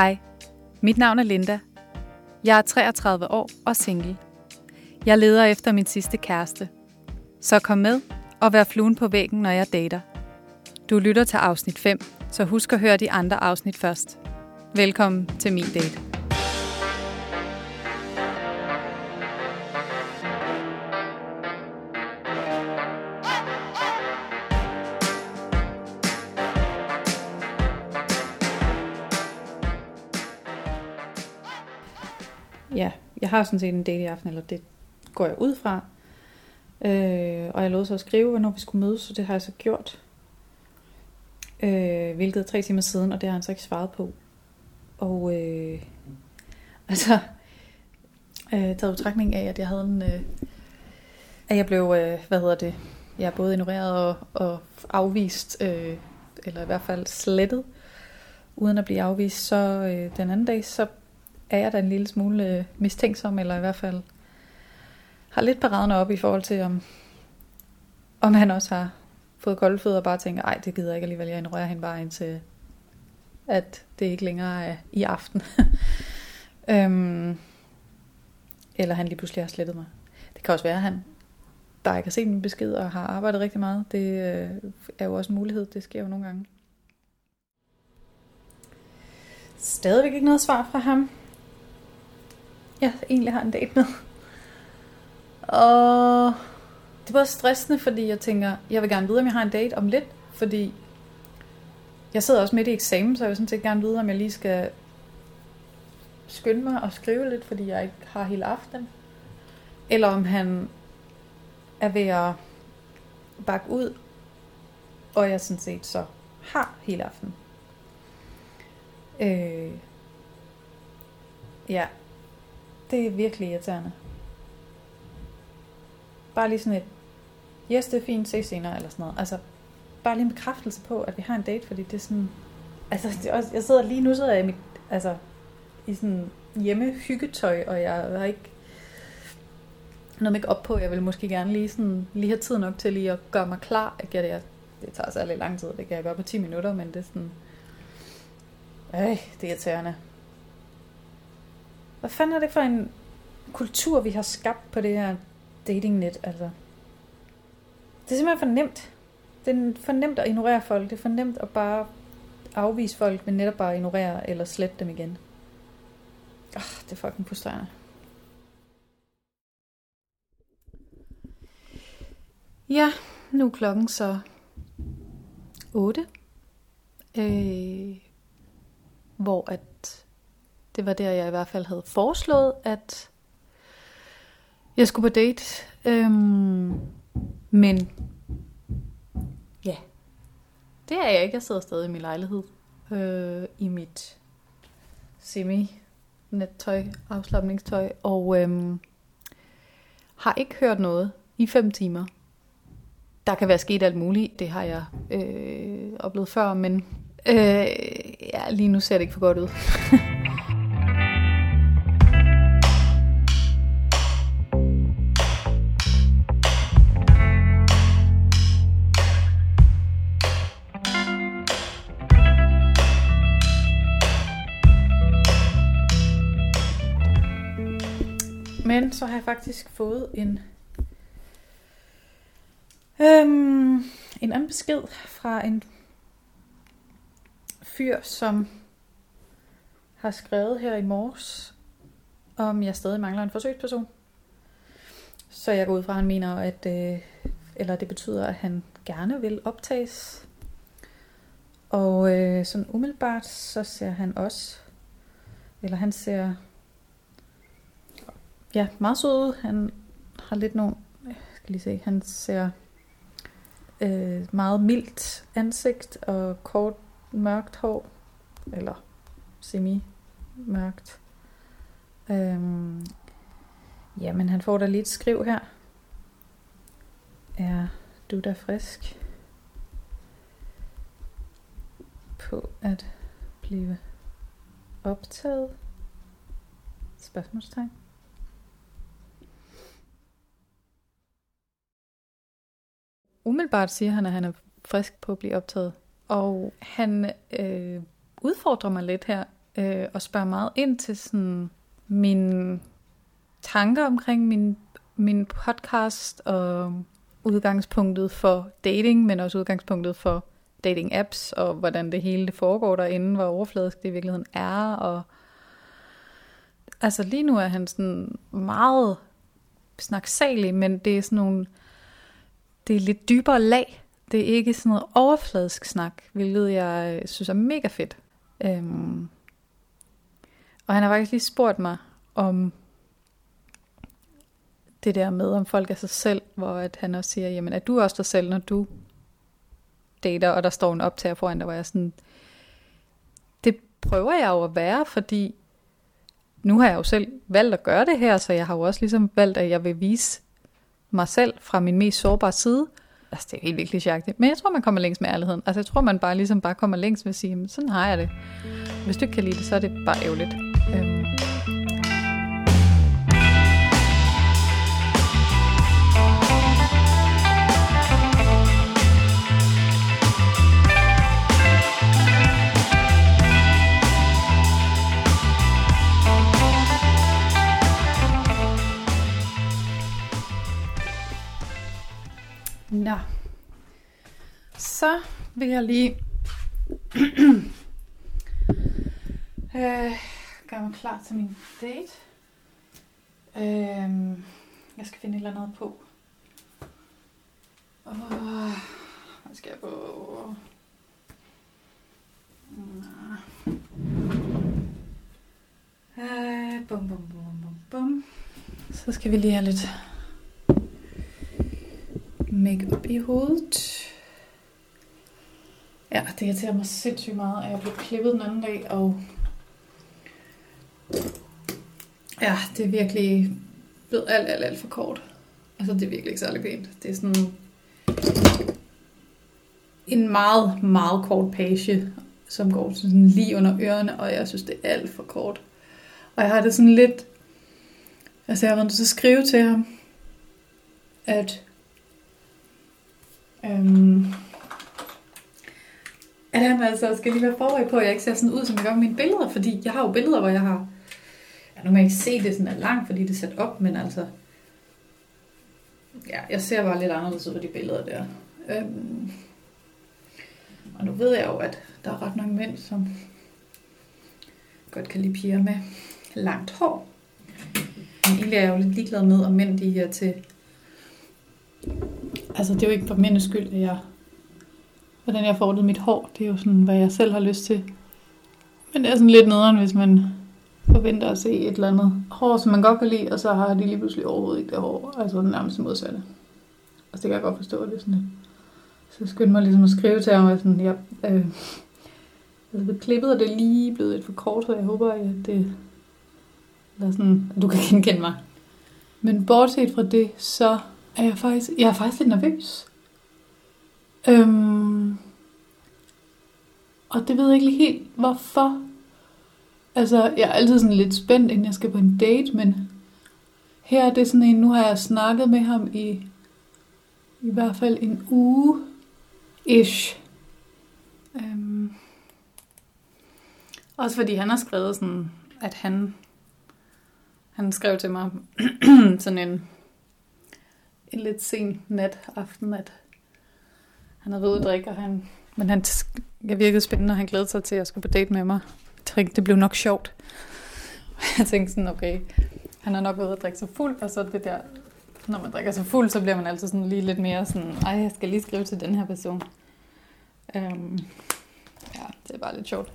Hej, mit navn er Linda. Jeg er 33 år og single. Jeg leder efter min sidste kæreste. Så kom med og vær fluen på væggen, når jeg dater. Du lytter til afsnit 5, så husk at høre de andre afsnit først. Velkommen til min date. Jeg har sådan set en date i aften, eller det går jeg ud fra. Øh, og jeg lovede så at skrive, hvornår vi skulle mødes, så det har jeg så gjort. Øh, hvilket er tre timer siden, og det har han så ikke svaret på. Og øh, altså, øh, taget betragtning af, at jeg havde en... Øh, at jeg blev, øh, hvad hedder det, jeg er både ignoreret og, og afvist, øh, eller i hvert fald slettet, uden at blive afvist, så øh, den anden dag, så er jeg da en lille smule øh, mistænksom, eller i hvert fald har lidt paraderne op i forhold til, om, om han også har fået kolde fødder og bare tænker, ej, det gider jeg ikke alligevel, jeg ignorerer hende bare indtil, at det ikke længere er i aften. øhm, eller han lige pludselig har slettet mig. Det kan også være, at han der ikke har set min besked og har arbejdet rigtig meget. Det øh, er jo også en mulighed, det sker jo nogle gange. Stadigvæk ikke noget svar fra ham. Jeg egentlig har en date med. Og det var stressende, fordi jeg tænker, jeg vil gerne vide, om jeg har en date om lidt, fordi jeg sidder også midt i eksamen, så jeg vil sådan set gerne vide, om jeg lige skal skynde mig og skrive lidt, fordi jeg ikke har hele aften. Eller om han er ved at bakke ud, og jeg sådan set så har hele aften. Øh, ja, det er virkelig irriterende. Bare lige sådan et, yes, det er fint, se senere, eller sådan noget. Altså, bare lige en bekræftelse på, at vi har en date, fordi det er sådan, altså, det er også, jeg sidder lige nu, sidder jeg i mit, altså, i sådan hjemme hyggetøj, og jeg har ikke noget make op på. Jeg vil måske gerne lige, sådan, lige have tid nok til lige at gøre mig klar. Jeg det, jeg, det tager særlig lang tid, det kan jeg gøre på 10 minutter, men det er sådan, øh, det er irriterende. Hvad fanden er det for en kultur, vi har skabt på det her datingnet, altså? Det er simpelthen for nemt. Det er for nemt at ignorere folk. Det er for nemt at bare afvise folk, men netop bare ignorere eller slette dem igen. Ah, det er fucking frustrerende. Ja, nu er klokken så 8. Øh, hvor at det var der, jeg i hvert fald havde foreslået, at jeg skulle på date. Øhm, men ja, det er jeg ikke. Jeg sidder stadig i min lejlighed. Øh, I mit semi-nettøj, afslappningstøj. Og øhm, har ikke hørt noget i fem timer. Der kan være sket alt muligt. Det har jeg øh, oplevet før, men øh, ja, lige nu ser det ikke for godt ud. Men så har jeg faktisk fået en øhm, en anden besked fra en fyr, som har skrevet her i morges, om jeg stadig mangler en forsøgsperson. Så jeg går ud fra, at han mener, at øh, eller det betyder, at han gerne vil optages. Og øh, sådan umiddelbart, så ser han også, eller han ser ja, meget sød ud. Han har lidt nogle, jeg skal lige se, han ser øh, meget mildt ansigt og kort mørkt hår, eller semi-mørkt. Øhm, jamen, han får da lidt skriv her. Er du da frisk på at blive optaget? Spørgsmålstegn. Umiddelbart siger han, at han er frisk på at blive optaget. Og han øh, udfordrer mig lidt her øh, og spørger meget ind til sådan mine tanker omkring min, min podcast og udgangspunktet for dating, men også udgangspunktet for dating apps og hvordan det hele det foregår derinde, hvor overfladisk det i virkeligheden er. Og altså lige nu er han sådan meget snaksalig, men det er sådan nogle, det er lidt dybere lag. Det er ikke sådan noget overfladisk snak, hvilket jeg øh, synes er mega fedt. Øhm, og han har faktisk lige spurgt mig om det der med, om folk er sig selv, hvor at han også siger, jamen er du også dig selv, når du dater, og der står en optager foran dig, hvor jeg sådan, det prøver jeg jo at være, fordi nu har jeg jo selv valgt at gøre det her, så jeg har jo også ligesom valgt, at jeg vil vise mig selv fra min mest sårbare side. Altså, det er helt virkelig sjagtigt. Men jeg tror, man kommer længst med ærligheden. Altså, jeg tror, man bare ligesom bare kommer længst ved at sige, sådan har jeg det. Hvis du ikke kan lide det, så er det bare ærgerligt. Så vil jeg lige øh, gøre mig klar til min date. Øh, jeg skal finde et eller andet på. Oh, hvad skal jeg på? Øh, bum, bum, bum, bum, bum. Så skal vi lige have lidt make-up i hovedet. Ja, det irriterer mig sindssygt meget, at jeg blev klippet den anden dag, og ja, det er virkelig blevet alt, alt, alt for kort. Altså, det er virkelig ikke særlig pænt. Det er sådan en meget, meget kort page, som går sådan lige under ørerne, og jeg synes, det er alt for kort. Og jeg har det sådan lidt... Altså, jeg har været nødt til at skrive til ham, at Øhm, at han altså skal lige være forberedt på, at jeg ikke ser sådan ud, som jeg gør med mine billeder, fordi jeg har jo billeder, hvor jeg har, ja, nu må jeg ikke se det sådan er langt, fordi det er sat op, men altså, ja, jeg ser bare lidt anderledes ud på de billeder der. Øhm, og nu ved jeg jo, at der er ret mange mænd, som godt kan lide piger med langt hår. Men egentlig er jeg jo lidt ligeglad med, om mænd de er til Altså, det er jo ikke for mænds skyld, at jeg, hvordan jeg får det mit hår. Det er jo sådan, hvad jeg selv har lyst til. Men det er sådan lidt nederen, hvis man forventer at se et eller andet hår, som man godt kan lide, og så har de lige pludselig overhovedet ikke det hår. Altså nærmest modsatte. Og det kan jeg godt forstå, det er sådan lidt. Så skyndte mig ligesom at skrive til ham, at sådan, jeg, øh, altså, det klippet, og det er lige blevet et for kort, så jeg håber, at det, eller sådan, at du kan genkende mig. Men bortset fra det, så er jeg faktisk, jeg er faktisk lidt nervøs. Øhm, og det ved jeg ikke helt, hvorfor. Altså, jeg er altid sådan lidt spændt, inden jeg skal på en date, men her er det sådan en, nu har jeg snakket med ham i i hvert fald en uge ish. Øhm, også fordi han har skrevet sådan, at han han skrev til mig sådan en en lidt sen nat, aften, at han havde været ude at drikke, og han, men han, jeg virkede spændende, og han glædede sig til, at jeg skulle på date med mig. Jeg tænkte, det blev nok sjovt. Jeg tænkte sådan, okay, han er nok været at drikke sig fuld, og så det der, når man drikker sig fuld, så bliver man altid sådan lige lidt mere sådan, ej, jeg skal lige skrive til den her person. Øhm, ja, det er bare lidt sjovt.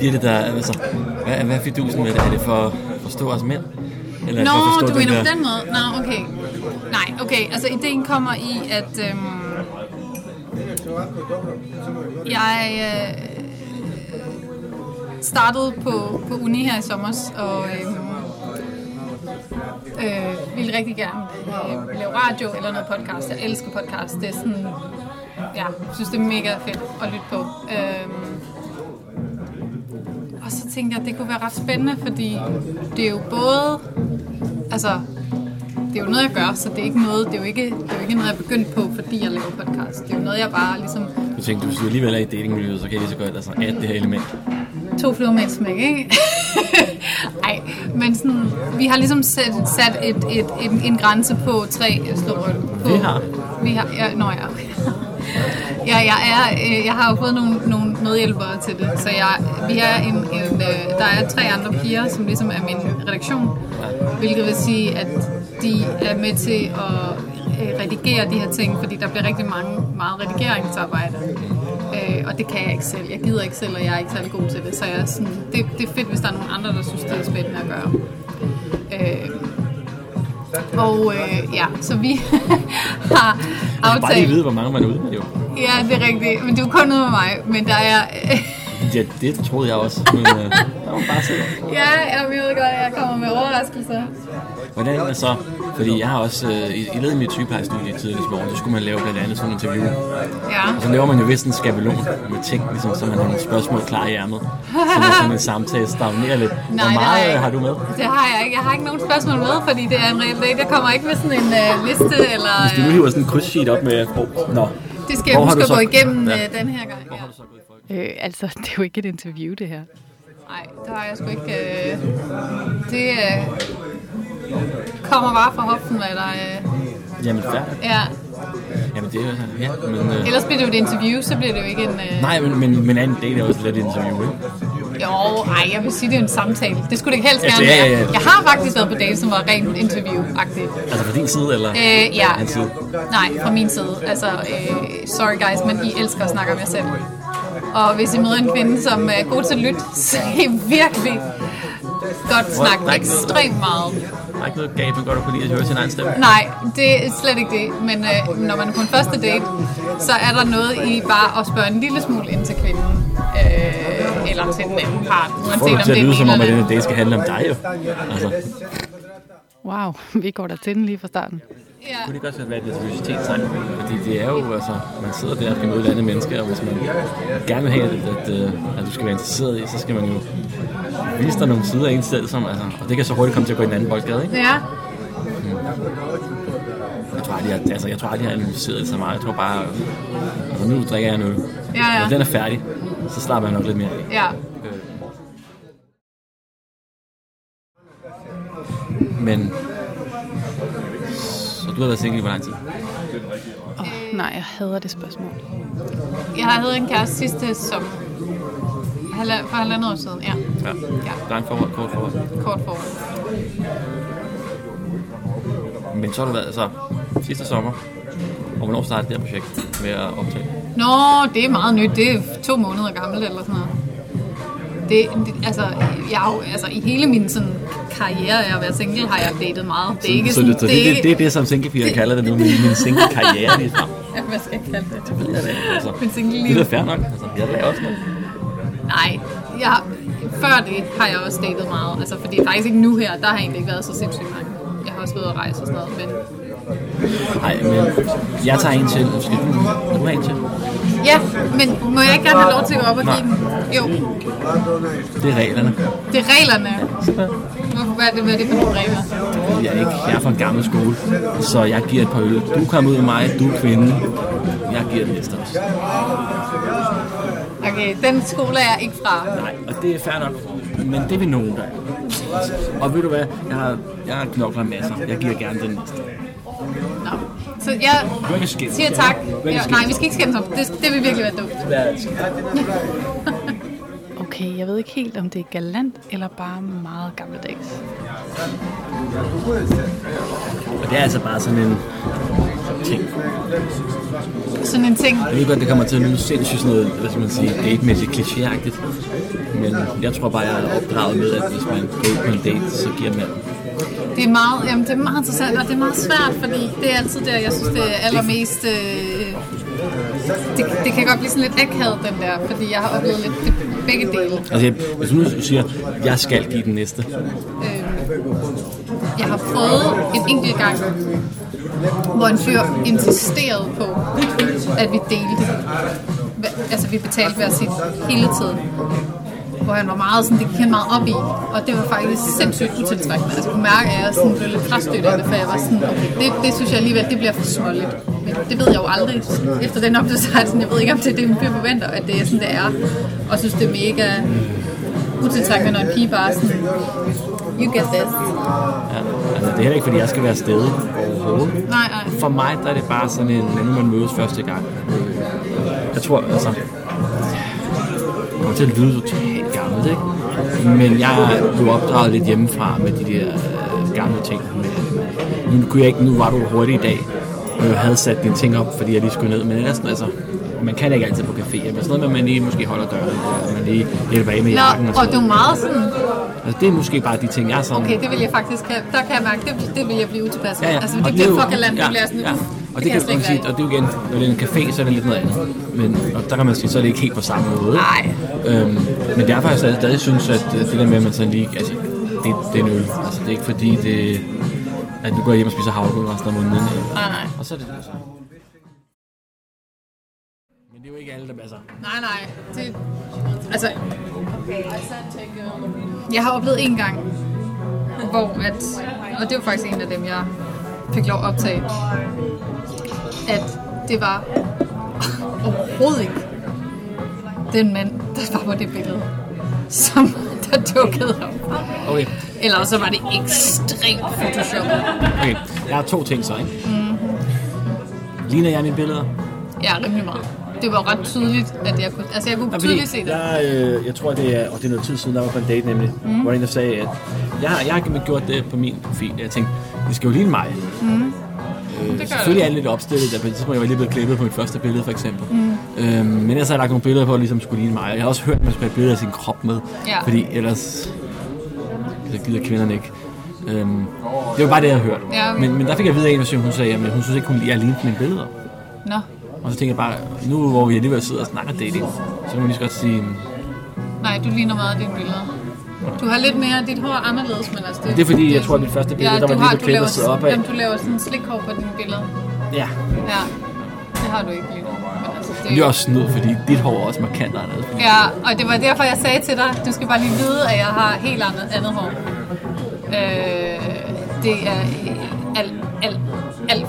Det der, altså, hvad, hvad er fidusen med det? Er det for at forstå os mænd? Eller er Nå, for du mener der... på den måde? Nå, okay. Nej, okay. Altså, ideen kommer i, at øhm, jeg øh, startede på, på uni her i sommer, og øhm, øh, ville rigtig gerne øh, lave radio eller noget podcast. Jeg elsker podcast. Det er sådan, ja, jeg synes det er mega fedt at lytte på. Så tænkte jeg, det kunne være ret spændende, fordi det er jo både, altså, det er jo noget, jeg gør, så det er ikke noget, det er jo ikke, det er jo ikke noget, jeg er begyndt på, fordi jeg laver podcast. Det er jo noget, jeg bare ligesom Du tænkte, hvis du alligevel er i datingmiljøet, så kan jeg lige så godt altså, at det her element. to fluer med et smæk, ikke? Nej, men sådan, vi har ligesom sat, sat et, et, en, en grænse på tre slå på. Vi har? Vi har, ja, nå ja. Ja, jeg, er, øh, jeg har jo fået nogle, nogle medhjælpere til det, så jeg, vi er en, en, øh, der er tre andre piger, som ligesom er min redaktion, hvilket vil sige, at de er med til at øh, redigere de her ting, fordi der bliver rigtig mange, meget redigeringsarbejde. Øh, og det kan jeg ikke selv. Jeg gider ikke selv, og jeg er ikke særlig god til det. Så jeg er sådan, det, det er fedt, hvis der er nogle andre, der synes, det er spændende at gøre. Øh, og øh, ja, så vi har Bare lige vide, hvor mange man er ude med, jo. Ja, det er rigtigt. Men det er kun ud med mig. Men der er... Ja, det troede jeg også. Men øh, der var bare sidder. ja, jeg ved godt, at jeg kommer med overraskelser. Hvordan er det så? Fordi jeg har også, øh, i, i led i mit sygeplejestudie tidligere i morgen, så skulle man lave blandt andet sådan en interview. Ja. Og så laver man jo vist en skabelon med ting, ligesom, så man har nogle spørgsmål klar i ærmet. Så man sådan en samtale stagnerer lidt. Hvor det har meget jeg øh, har du med? Det har jeg ikke. Jeg har ikke nogen spørgsmål med, fordi det er en reel date. Jeg kommer ikke med sådan en øh, liste, eller... Hvis du nu Øh, hiver sådan en krydssheet op med, oh, nå, det skal jeg Hvor har huske du at så- gå igennem Ja. øh, den her gang. Ja. har du så gået i folk? Øh, altså, det er jo ikke et interview, det her. Nej, det har jeg sgu ikke... Øh, det øh, kommer bare fra hoften, hvad der... Øh, Jamen, færdigt. ja. Jamen, det er ja, men... Øh, Ellers bliver det jo et interview, så bliver det jo ikke en... Øh, nej, men, men, men anden date er også lidt et interview, ikke? Jo, ej, jeg vil sige, det er en samtale. Det skulle det ikke helst Altså, gerne ja, ja, ja. Jeg har faktisk været på date, som var rent interview-agtigt. Altså fra din side, eller? Øh, ja. Hans side? Nej, fra min side. Altså, øh, sorry guys, men I elsker at snakke om jer selv. Og hvis I møder en kvinde, som er god til at lytte, så er I virkelig godt snakke ekstremt meget. Der er ikke noget galt, man godt kunne lide at høre sin egen stemme. Nej, det er slet ikke det. Men øh, når man er på en første date, så er der noget i bare at spørge en lille smule ind til kvinden. Øh, eller til den anden part. Får Uanset du om til at det er lyde som om, at denne date skal handle om dig, jo. Altså, Wow, vi går der til den lige fra starten. Ja. kunne det ikke også være et nervøsitetstegn? Fordi det er jo, altså, man sidder der og skal møde et andet menneske, og hvis man gerne vil have, at, at, øh, at du skal være interesseret i, så skal man jo vise dig nogle sider af en selv, som, altså, og det kan så hurtigt komme til at gå i en anden boldgade, ikke? Ja, Jeg tror aldrig, jeg, altså, jeg tror aldrig, jeg har analyseret det så meget. Jeg tror bare, altså, nu drikker jeg en øl. Ja, ja. Når den er færdig, så slapper jeg nok lidt mere af. ja. Men, så du har været single i hvor lang tid? Oh, nej, jeg hader det spørgsmål. Jeg havde en kæreste sidste. Halva- For halvandet år siden, ja. Ja. Ja. Lang forhold, kort forhold. Kort forhold. Men så har du været, altså, sidste sommer, og hvornår startede det her projekt med at optage? Nå, det er meget nyt. Det er to måneder gammelt eller sådan noget. Det, det, altså, jeg altså, i hele min sådan, karriere af at være single, har jeg datet meget. Det er ikke så sådan, det, så det, det, det, er det, som singlepiger kalder det nu, min, min single-karriere lige frem. Ja, hvad skal jeg kalde det? Det ved jeg da ikke, altså. Min single-liv. Det er da fair nok. Altså, jeg laver også noget. Nej, jeg, før det har jeg også datet meget. Altså, fordi faktisk ikke nu her, der har jeg egentlig ikke været så sindssygt mange. Jeg har også været at rejse og sådan noget, men Nej, men jeg tager en til. Skal du, du have en til? ja, men må jeg ikke gerne have lov til at gå op og give den? Jo, Det er reglerne. det er reglerne. Hvorfor, hvad, er det, hvad er det for nogle regler? Jeg er, ikke, jeg er fra en gammel skole, så jeg giver et par øl. Du kommer ud med mig, du er kvinde. Jeg giver den næste også. Okay, den skole er jeg ikke fra. Nej, og det er fair nok. Men det er vi nogen, der er. Og ved du hvad? Jeg har, jeg har knokler masser. Jeg giver gerne den næste. Nå. Så jeg er ikke siger tak. Ikke Ja, nej, vi skal ikke skændes om det. Det, det vil virkelig være dumt. Okay, jeg ved ikke helt, om det er galant eller bare meget gammeldags. Og det er altså bare sådan en... ting. Sådan en ting. Jeg ved godt, det kommer til at lyde sindssygt sådan noget, hvad skal man sige, datemæssigt klichéagtigt. Men jeg tror bare, jeg er opdraget med, at hvis man går på en date, så giver man Det er meget, jamen, det er meget interessant, og det er meget svært, fordi det er altid der, jeg synes, det er allermest... Øh, det, det kan godt blive sådan lidt akavet, den der, fordi jeg har oplevet lidt det, begge dele. Altså, hvis du nu siger, jeg skal give den næste. Øh, jeg har prøvet en enkelt gang, hvor en fyr insisterede på, at vi delte. Altså, vi betalte hver sit hele tiden. Hvor han var meget sådan, det gik han meget op i. Og det var faktisk sindssygt utiltrækkende. Altså, jeg kunne mærke, at jeg sådan blev lidt frastødt af det, for jeg var sådan, okay, det, det synes jeg alligevel, det bliver for småligt. Men det ved jeg jo aldrig. Efter den oplevelse har jeg sådan, jeg ved ikke, om det er det, en fyr forventer, at det er sådan, det er. Og synes, det er mega utiltrækkende, når en pige bare sådan, you get this. Ja. Altså, det er heller ikke, fordi jeg skal være stedig overhovedet. Nej, nej. For mig der er det bare sådan en, når man mødes første gang. Jeg tror, altså... Det kommer til at lyde totalt gammelt, ikke? Men jeg blev opdraget lidt hjemmefra med de der øh, gamle ting. Med, nu, kunne jeg ikke, nu var du hurtig i dag, og jeg havde sat dine ting op, fordi jeg lige skulle ned. Men ellers, altså, man kan ikke altid på café. Men sådan noget med, at man lige måske holder døren, eller man lige hjælper af med jakken. Nå, og og sådan du er meget sådan, Altså, det er måske bare de ting, jeg er sådan... okay, det vil jeg faktisk, have- der kan jeg mærke, det, det vil jeg blive utilpas med. Ja, ja. Altså, Og det er bliver fucking land, det bliver sådan, ja. Og det, kan kan slet sige, og det er jo igen, når det er en café, så er det lidt noget andet. Men, og der kan man sige, så er det ikke helt på samme måde. Nej. Øhm, men derfor har jeg stadig, synes, at øh, det der med, at man sådan lige, altså, det, det er en øl. Altså, det er ikke fordi, det, at nu går jeg hjem og spiser havregryn resten af måneden. Nej, nej. Og så er det det så. Men det er jo ikke alle, der altså. Nej, nej. Det, altså, jeg har oplevet en gang, hvor at, og det var faktisk en af dem, jeg fik lov at optage, at det var overhovedet ikke den mand, der var på det billede, som der dukkede op. Okay, Eller så var det ekstremt photoshoppet. okay. Jeg har to ting så, ikke? Mm. Ligner jeg mine billeder? Ja, rimelig meget. Det var ret tydeligt, at jeg kunne, altså jeg kunne tydeligt se det. Jeg, øh, jeg tror, det er, og det er noget tid siden, der var på en date nemlig, mm. hvor en der sagde, at jeg, jeg har gjort det på min profil. Jeg tænkte, det skal jo ligne mig. Mm. Øh, gør selvfølgelig det. er det lidt opstillet, der på et tidspunkt jeg var lige blevet klippet på mit første billede, for eksempel. Mm. Øhm, men ellers har jeg lagt nogle billeder på, at ligesom skulle ligne mig. Jeg har også hørt, at man skal have et billede af sin krop med, Ja. fordi ellers så gider kvinderne ikke. Øhm, det var bare det, jeg havde hørt. Ja. Men, men der fik jeg at vide af en hun sagde, at hun synes ikke, hun, jeg lignede mine billeder. Nå, Og så tænker jeg bare, nu hvor vi alligevel sidder og snakker dating, så kan man lige så godt sige, nej, du ligner meget af dine billeder. Du har lidt mere, dit hår er anderledes, men altså det, Det er fordi, jeg tror, at mit første billede, der du var lige du klippet siddet opad. Jamen, du laver sådan en slikhår på dine billeder. Ja, Ja, det har du ikke lige nu. Men altså, det, det er også snyd, fordi dit hår er også markant anderledes. Ja, og det var derfor, jeg sagde til dig, du skal bare lige vide, at jeg har helt andet, andet hår. Øh, det er alt, alt, alt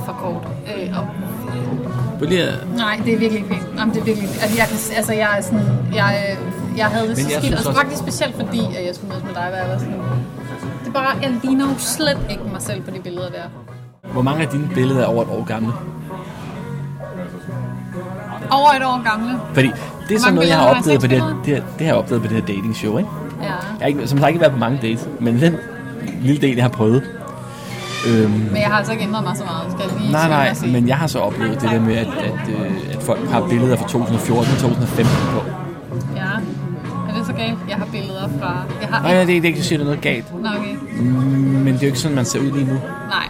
Lige, øh, nej, det er virkelig ikke fint. Jamen, det er virkelig altså, jeg, kan, altså, jeg er sådan, jeg, øh, jeg havde det så jeg skidt, og også- faktisk specielt fordi, at jeg skulle mødes med dig, jeg var sådan, det er bare, jeg ligner jo slet ikke mig selv på de billeder der. hvor mange af dine billeder er over et år gamle? Over et år gamle. Fordi det er sådan noget, jeg har jeg? oplevet på det, her, det, her, det har jeg oplevet på det her dating show, ikke? Ja. Jeg har ikke, som sagt ikke været på mange dates, men den lille del, jeg har prøvet. Øhm, Men jeg har altså ikke ændret mig så meget, skal jeg lige nej, nej, sige. men jeg har så oplevet det der med, at, at, øh, at folk har billeder fra 2014 og 2015 på. Ja. Er det så galt? Jeg har billeder fra... Jeg har Nej, nej, det er ikke, det er ikke, at sige, at der er noget galt. Nå, okay. Men det er jo ikke sådan, man ser ud lige nu. Nej.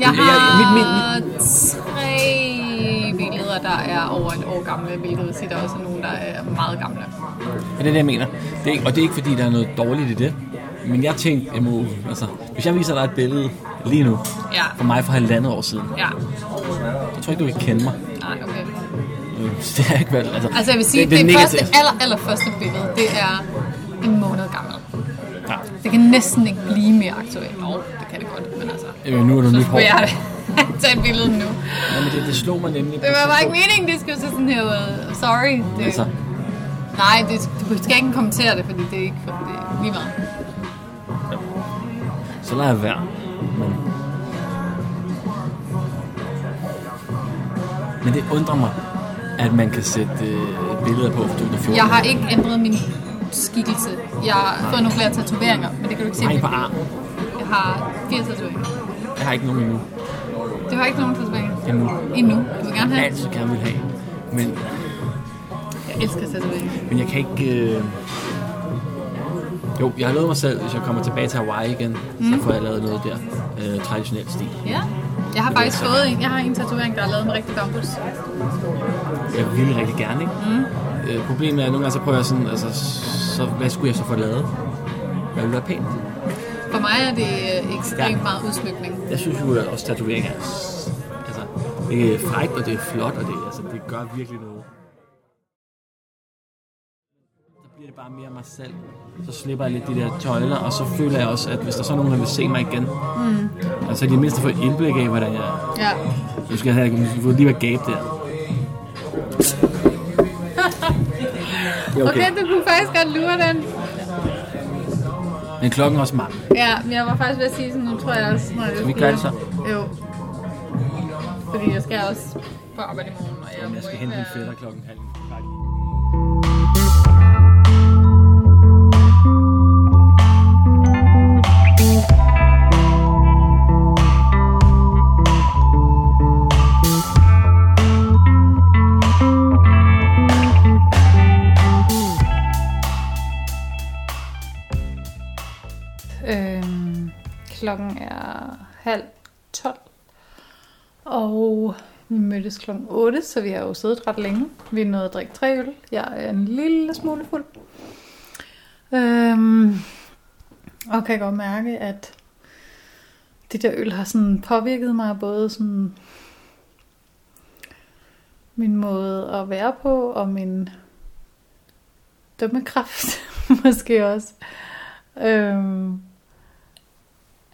Jeg Jeg- har mit- mit- tre billeder, der er over et år gamle, hvilket vil sige, der også er nogle, der er meget gamle. Ja, det er det, jeg mener. Det er, ikke- og det er ikke, fordi der er noget dårligt i det. Men jeg tænkte, jeg må, altså, hvis jeg viser dig et billede lige nu, Ja. for mig for halvandet år siden, Ja. så tror jeg ikke, du kan kende mig. Nej, okay. Øh, så det er ikke vel, altså, Altså jeg vil sige, det, det, det, første, aller, aller første billede, det er en måned gammelt. Ja. Det kan næsten ikke blive mere aktuelt. Nå, det kan det godt, men altså... Øh, nu er du nyt hår. jeg tage et billede nu. Ja, men det, det slog mig nemlig. Det var bare ikke meningen, det skulle se sådan her ud. Sorry. Det, Altså, Nej, det, du skal ikke kommentere det, fordi det er ikke det er lige meget. Så lader jeg være. Men, men det undrer mig, at man kan sætte øh, billeder på 2014. Jeg har ikke ændret min skikkelse. Jeg har fået nogle flere tatoveringer, men det kan du ikke se. Nej, på armen. Jeg har fire tatoveringer. Jeg har ikke nogen endnu. Du har ikke nogen tatoveringer? endnu. Endnu. Du vil gerne have. Altid gerne vil have. Men, Jeg elsker tatovering. men jeg kan ikke... Øh... Jo, jeg har lovet mig selv, hvis jeg kommer tilbage til Hawaii igen, mm. så får jeg lavet noget der. Øh, traditionel stil. Ja. Jeg har faktisk fået en. Jeg har en tatovering, der er lavet med rigtig bambus. Jeg vil rigtig gerne, ikke? Mm. Øh, problemet er, at nogle gange så prøver jeg sådan, altså, så hvad skulle jeg så få lavet? Hvad vil være pænt? For mig er det øh, ekstremt meget udsmykning. Jeg synes jo, at også tatovering er, altså, det er frækt, og det er flot, og det, altså, det gør virkelig noget. Bliver det bare mere mig selv. Så slipper jeg lidt de der tøjler, og så føler jeg også, at hvis der så er nogen, der vil se mig igen, mm. altså i det mindste få et indblik af, hvordan jeg Ja. Nu skal jeg have, nu skal lige være gab der. Ja, Okay, du kunne faktisk godt lure den. Men klokken er også mange. Ja, men jeg var faktisk ved at sige sådan, nu tror jeg også, når jeg Skal vi gøre det så? Jo. Fordi jeg skal også på arbejde i morgen, og jeg, Jeg skal hente min fætter klokken halv. Klokken er halv tolv. Og vi mødtes klokken 8, så vi har jo siddet ret længe. Vi er nået at drikke tre øl. Jeg er en lille smule fuld. Øhm, og kan godt mærke, at det der øl har sådan påvirket mig både sådan min måde at være på og min dømmekraft måske også. Øhm,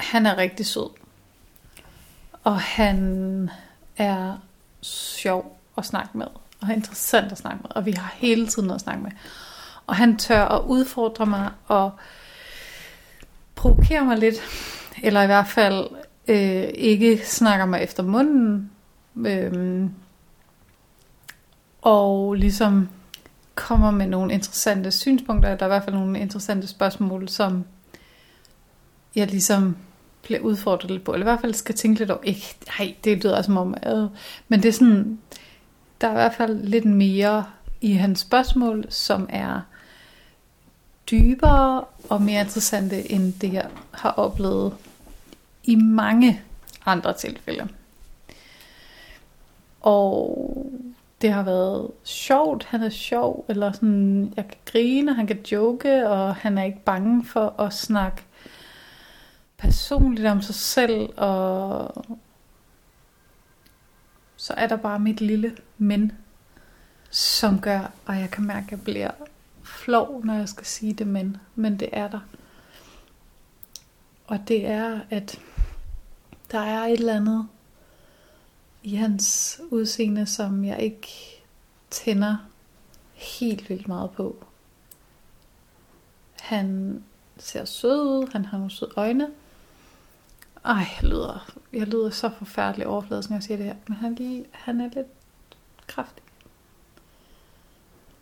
han er rigtig sød. Og han er sjov at snakke med. Og er interessant at snakke med. Og vi har hele tiden noget at snakke med. Og han tør at udfordre mig og provokere mig lidt. Eller i hvert fald øh, ikke snakker mig efter munden. Øh, og ligesom kommer med nogle interessante synspunkter. Der er i hvert fald nogle interessante spørgsmål, som jeg ligesom bliver udfordret lidt på. Eller i hvert fald skal tænke lidt over. Ikke, nej, det lyder som om... Øh, men det er sådan... Der er i hvert fald lidt mere i hans spørgsmål, som er dybere og mere interessante, end det jeg har oplevet i mange andre tilfælde. Og det har været sjovt. Han er sjov, eller sådan, jeg kan grine, han kan joke, og han er ikke bange for at snakke personligt om sig selv, og så er der bare mit lille men, som gør, og jeg kan mærke, at jeg bliver flov, når jeg skal sige det men, men det er der. Og det er, at der er et eller andet i hans udseende, som jeg ikke tænder helt vildt meget på. Han ser sød ud, han har nogle søde øjne. Ej, jeg lyder, jeg lyder så forfærdelig overfladisk, når jeg siger det her. Men han, lige, han er lidt kraftig.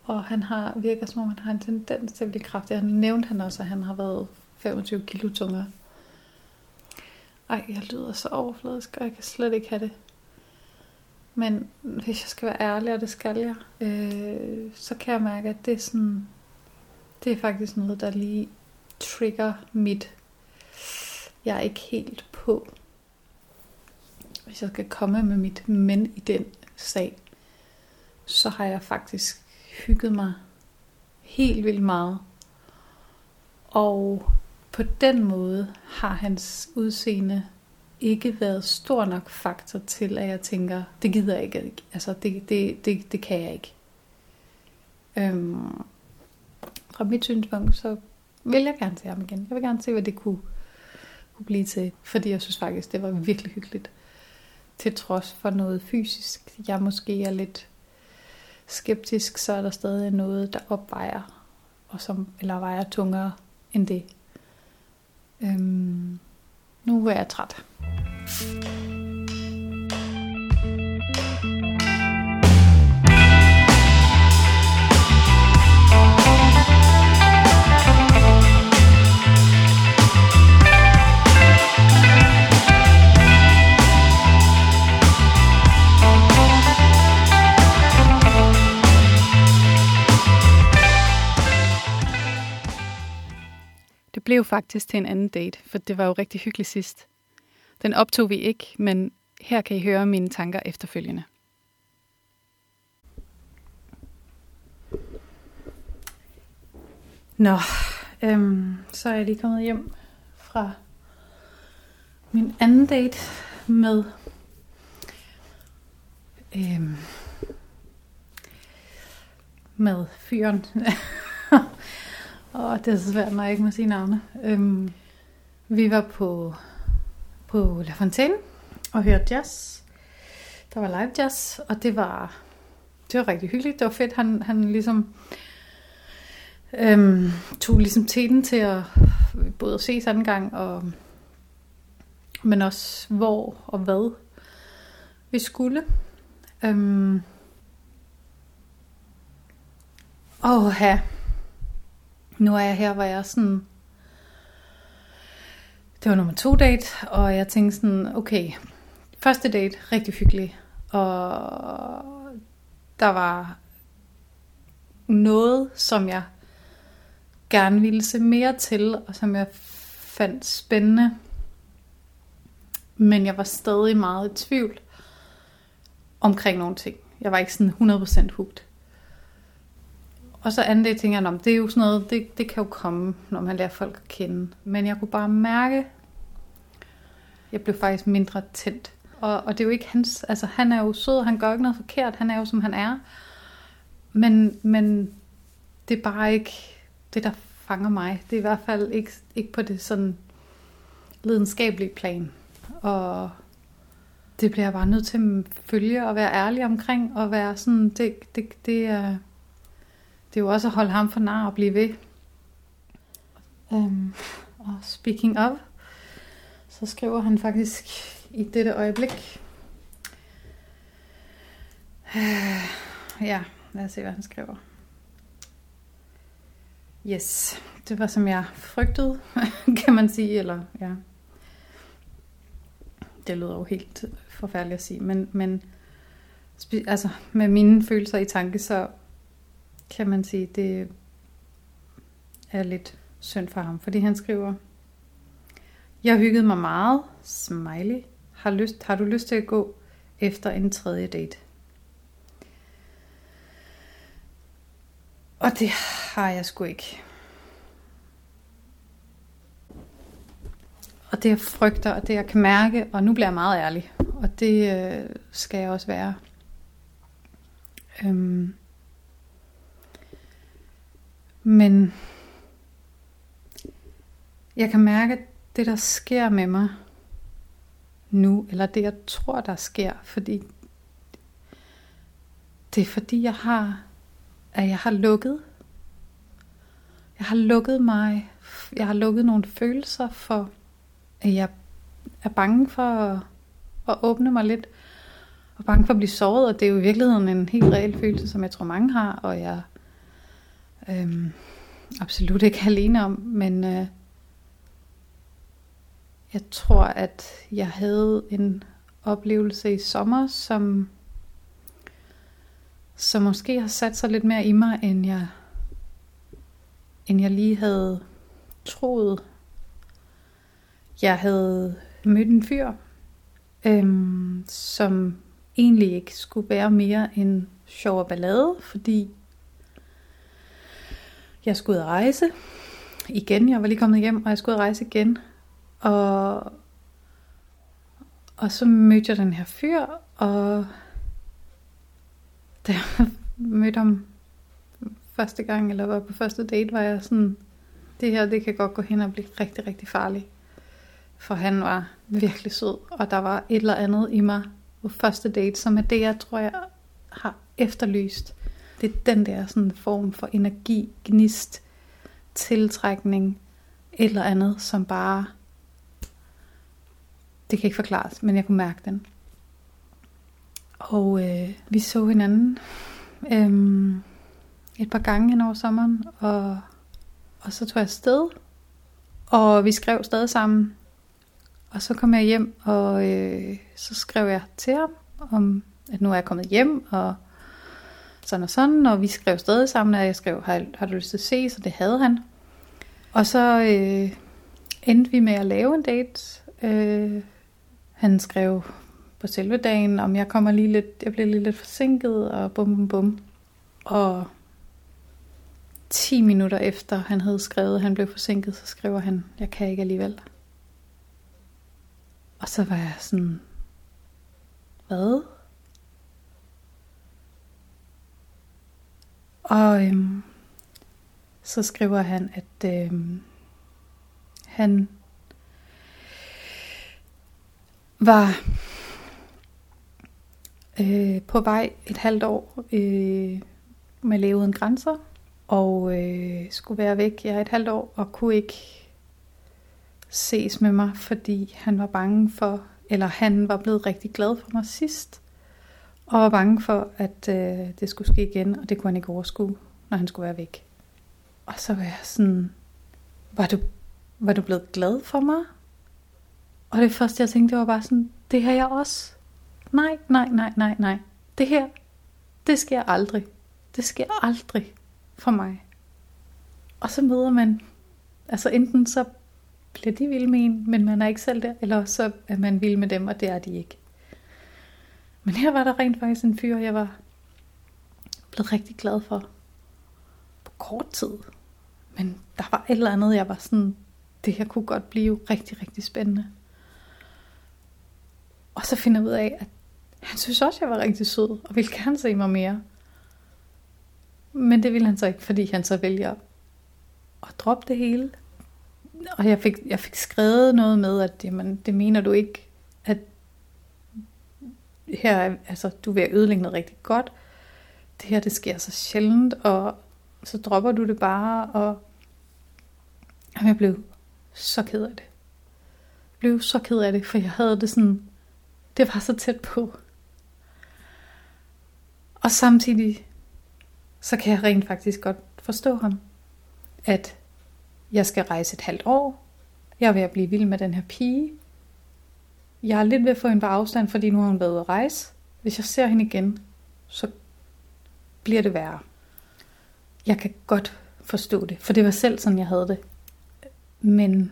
Og han har, virker som om, han har en tendens til at blive kraftig. Han nævnte han også, at han har været 25 kilo tungere. Ej, jeg lyder så overfladisk, og jeg kan slet ikke have det. Men hvis jeg skal være ærlig, og det skal jeg, øh, så kan jeg mærke, at det er sådan, det er faktisk noget, der lige trigger mit, jeg er ikke helt på. Hvis jeg skal komme med mit men i den sag, så har jeg faktisk hygget mig helt vildt meget. Og på den måde har hans udseende ikke været stor nok faktor til, at jeg tænker, det gider jeg ikke. Altså, det, det, det, det kan jeg ikke. Øhm, fra mit synspunkt, så vil jeg gerne se ham igen. Jeg vil gerne se, hvad det kunne, kunne blive til. Fordi jeg synes faktisk, det var virkelig hyggeligt. Til trods for noget fysisk. Jeg måske er lidt skeptisk, så er der stadig noget, der opvejer, og som, eller vejer tungere end det. Øhm, nu er jeg træt. Det blev faktisk til en anden date, for det var jo rigtig hyggeligt sidst. Den optog vi ikke, men her kan I høre mine tanker efterfølgende. Nå, øhm, så er jeg lige kommet hjem fra min anden date med øhm, med fyren. og det er så svært, når jeg ikke må sige navne. Øhm, vi var på, på La Fontaine og hørte jazz. Der var live jazz, og det var, det var rigtig hyggeligt. Det var fedt, han, han ligesom øhm, tog ligesom tiden til at både at se anden gang, og, men også hvor og hvad vi skulle. Øhm, Åh, ja. Nu er jeg her, hvor jeg er sådan... Det var nummer to date, og jeg tænkte sådan, okay, første date, rigtig hyggelig. Og der var noget, som jeg gerne ville se mere til, og som jeg fandt spændende. Men jeg var stadig meget i tvivl omkring nogle ting. Jeg var ikke sådan 100% hugt. Og så anden det, tænker jeg, det er jo sådan noget, det, det kan jo komme, når man lærer folk at kende. Men jeg kunne bare mærke, jeg blev faktisk mindre tændt. Og, og det er jo ikke hans, altså han er jo sød, han gør ikke noget forkert, han er jo som han er. Men, men det er bare ikke det, der fanger mig. Det er i hvert fald ikke, ikke på det sådan lidenskabelige plan. Og det bliver jeg bare nødt til at følge og være ærlig omkring, og være sådan, det, det, det er det er jo også at holde ham for nar og blive ved. Um, og speaking of, så skriver han faktisk i dette øjeblik. Øh, ja, lad os se, hvad han skriver. Yes, det var som jeg frygtede, kan man sige, eller ja. Det lyder jo helt forfærdeligt at sige, men, men altså med mine følelser i tanke, så kan man sige, det er lidt synd for ham, fordi han skriver, jeg hyggede mig meget, smiley, har, lyst, har du lyst til at gå efter en tredje date? Og det har jeg sgu ikke. Og det jeg frygter, og det jeg kan mærke, og nu bliver jeg meget ærlig, og det øh, skal jeg også være. Øhm, men jeg kan mærke, at det der sker med mig nu, eller det jeg tror, der sker, fordi det er fordi, jeg har, at jeg har lukket. Jeg har lukket mig, jeg har lukket nogle følelser for, at jeg er bange for at, at åbne mig lidt, og bange for at blive såret, og det er jo i virkeligheden en helt reel følelse, som jeg tror mange har, og jeg øhm, absolut ikke alene om, men øh, jeg tror, at jeg havde en oplevelse i sommer, som, som måske har sat sig lidt mere i mig, end jeg, end jeg lige havde troet. Jeg havde mødt en fyr, øhm, som egentlig ikke skulle være mere end sjov og ballade, fordi jeg skulle ud at rejse igen. Jeg var lige kommet hjem, og jeg skulle ud at rejse igen. Og, og så mødte jeg den her fyr, og da jeg mødte ham første gang, eller var på første date, var jeg sådan, det her, det kan godt gå hen og blive rigtig, rigtig farligt. For han var virkelig sød, og der var et eller andet i mig på første date, som er det, jeg tror, jeg har efterlyst det er den der sådan form for energi, gnist, tiltrækning, et eller andet, som bare, det kan ikke forklares, men jeg kunne mærke den. Og øh, vi så hinanden øh, et par gange hen over sommeren, og, og så tog jeg afsted, og vi skrev stadig sammen. Og så kom jeg hjem, og øh, så skrev jeg til ham, om at nu er jeg kommet hjem, og sådan og sådan, og vi skrev stadig sammen, og jeg skrev, har, har du lyst til at se, så det havde han. Og så øh, endte vi med at lave en date. Øh, han skrev på selve dagen, om jeg kommer lige lidt, jeg bliver lige lidt forsinket, og bum bum bum. Og 10 minutter efter han havde skrevet, at han blev forsinket, så skriver han, jeg kan ikke alligevel. Og så var jeg sådan, hvad? Og øhm, så skriver han, at øhm, han var øh, på vej et halvt år øh, med Leve uden grænser, og øh, skulle være væk ja, et halvt år, og kunne ikke ses med mig, fordi han var bange for, eller han var blevet rigtig glad for mig sidst, og var bange for, at øh, det skulle ske igen, og det kunne han ikke overskue, når han skulle være væk. Og så var jeg sådan, var du, var du blevet glad for mig? Og det første, jeg tænkte, det var bare sådan, det har jeg også. Nej, nej, nej, nej, nej. Det her, det sker aldrig. Det sker aldrig for mig. Og så møder man, altså enten så bliver de vilde med en, men man er ikke selv der, eller så er man vild med dem, og det er de ikke. Men her var der rent faktisk en fyr, jeg var blevet rigtig glad for. På kort tid. Men der var et eller andet, jeg var sådan, det her kunne godt blive rigtig, rigtig spændende. Og så finder jeg ud af, at han synes også, jeg var rigtig sød, og ville gerne se mig mere. Men det ville han så ikke, fordi han så vælger at droppe det hele. Og jeg fik, jeg fik skrevet noget med, at jamen, det mener du ikke, at her, er- altså, du er ved at ødelægge noget rigtig godt. Det her, det sker så sjældent, og så dropper du det bare, og jamen, jeg blev så ked af det. Jeg blev så ked af det, for jeg havde det sådan, det var så tæt på. Og samtidig, så kan jeg rent faktisk godt forstå ham, at jeg skal rejse et halvt år, jeg er ved at blive vild med den her pige, jeg er lidt ved at få hende på afstand, fordi nu har hun været ude at rejse. Hvis jeg ser hende igen, så bliver det værre. Jeg kan godt forstå det, for det var selv sådan, jeg havde det. Men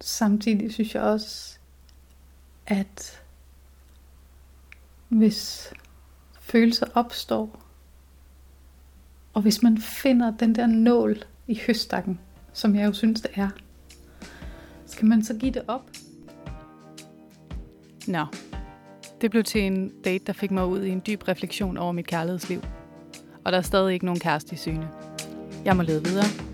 samtidig synes jeg også, at hvis følelser opstår, og hvis man finder den der nål i høstakken, som jeg jo synes det er, skal man så give det op? Nå, det blev til en date, der fik mig ud i en dyb refleksion over mit kærlighedsliv. Og der er stadig ikke nogen kæreste i syne. Jeg må lede videre.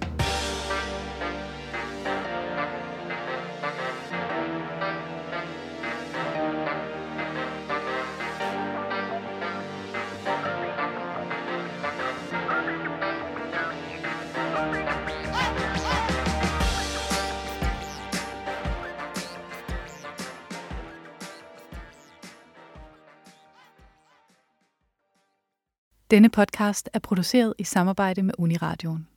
Denne podcast er produceret i samarbejde med Uniradioen.